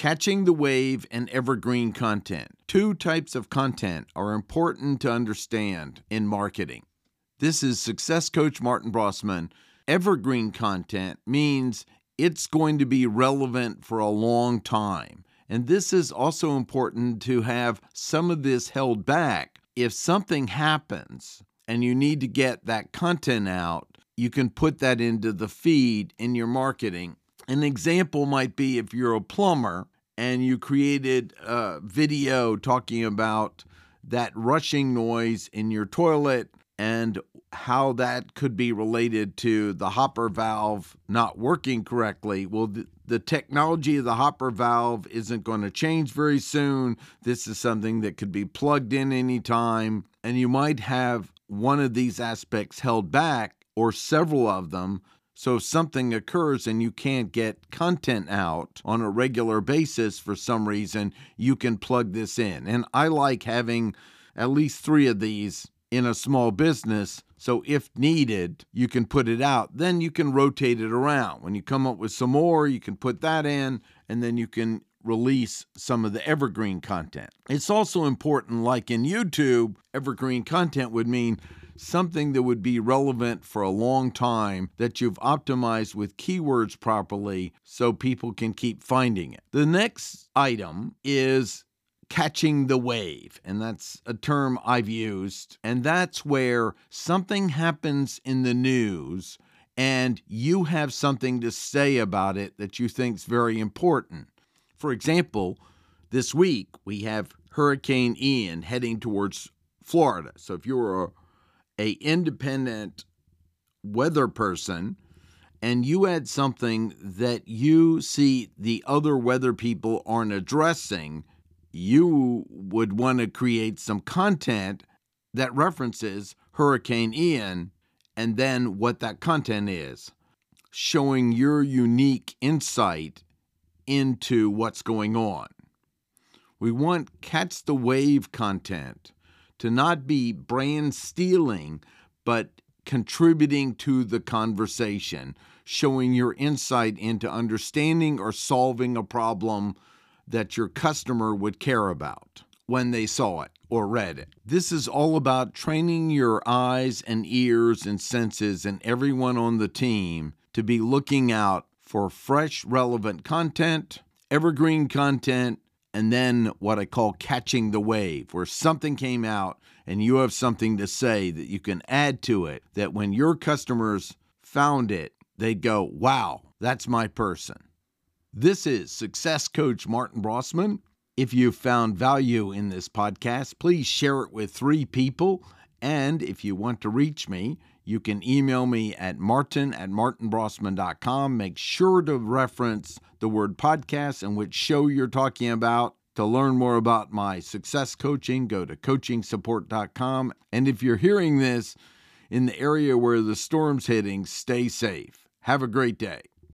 Catching the wave and evergreen content. Two types of content are important to understand in marketing. This is Success Coach Martin Brossman. Evergreen content means it's going to be relevant for a long time. And this is also important to have some of this held back. If something happens and you need to get that content out, you can put that into the feed in your marketing. An example might be if you're a plumber and you created a video talking about that rushing noise in your toilet and how that could be related to the hopper valve not working correctly. Well, the, the technology of the hopper valve isn't going to change very soon. This is something that could be plugged in anytime, and you might have one of these aspects held back or several of them so if something occurs and you can't get content out on a regular basis for some reason, you can plug this in. And I like having at least three of these in a small business. So if needed, you can put it out. Then you can rotate it around. When you come up with some more, you can put that in, and then you can release some of the evergreen content. It's also important, like in YouTube, evergreen content would mean something that would be relevant for a long time that you've optimized with keywords properly so people can keep finding it. The next item is catching the wave, and that's a term I've used, and that's where something happens in the news and you have something to say about it that you think is very important. For example, this week we have Hurricane Ian heading towards Florida. So if you're a a independent weather person and you had something that you see the other weather people aren't addressing, you would want to create some content that references Hurricane Ian and then what that content is, showing your unique insight into what's going on. We want catch the wave content to not be brand stealing, but contributing to the conversation, showing your insight into understanding or solving a problem that your customer would care about when they saw it or read it. This is all about training your eyes and ears and senses and everyone on the team to be looking out for fresh, relevant content, evergreen content, and then what I call catching the wave, where something came out and you have something to say that you can add to it, that when your customers found it, they'd go, wow, that's my person. This is Success Coach Martin Brossman. If you found value in this podcast, please share it with three people. And if you want to reach me, you can email me at martin at martinbrossman.com. Make sure to reference the word podcast and which show you're talking about. To learn more about my success coaching, go to coachingsupport.com. And if you're hearing this in the area where the storm's hitting, stay safe. Have a great day.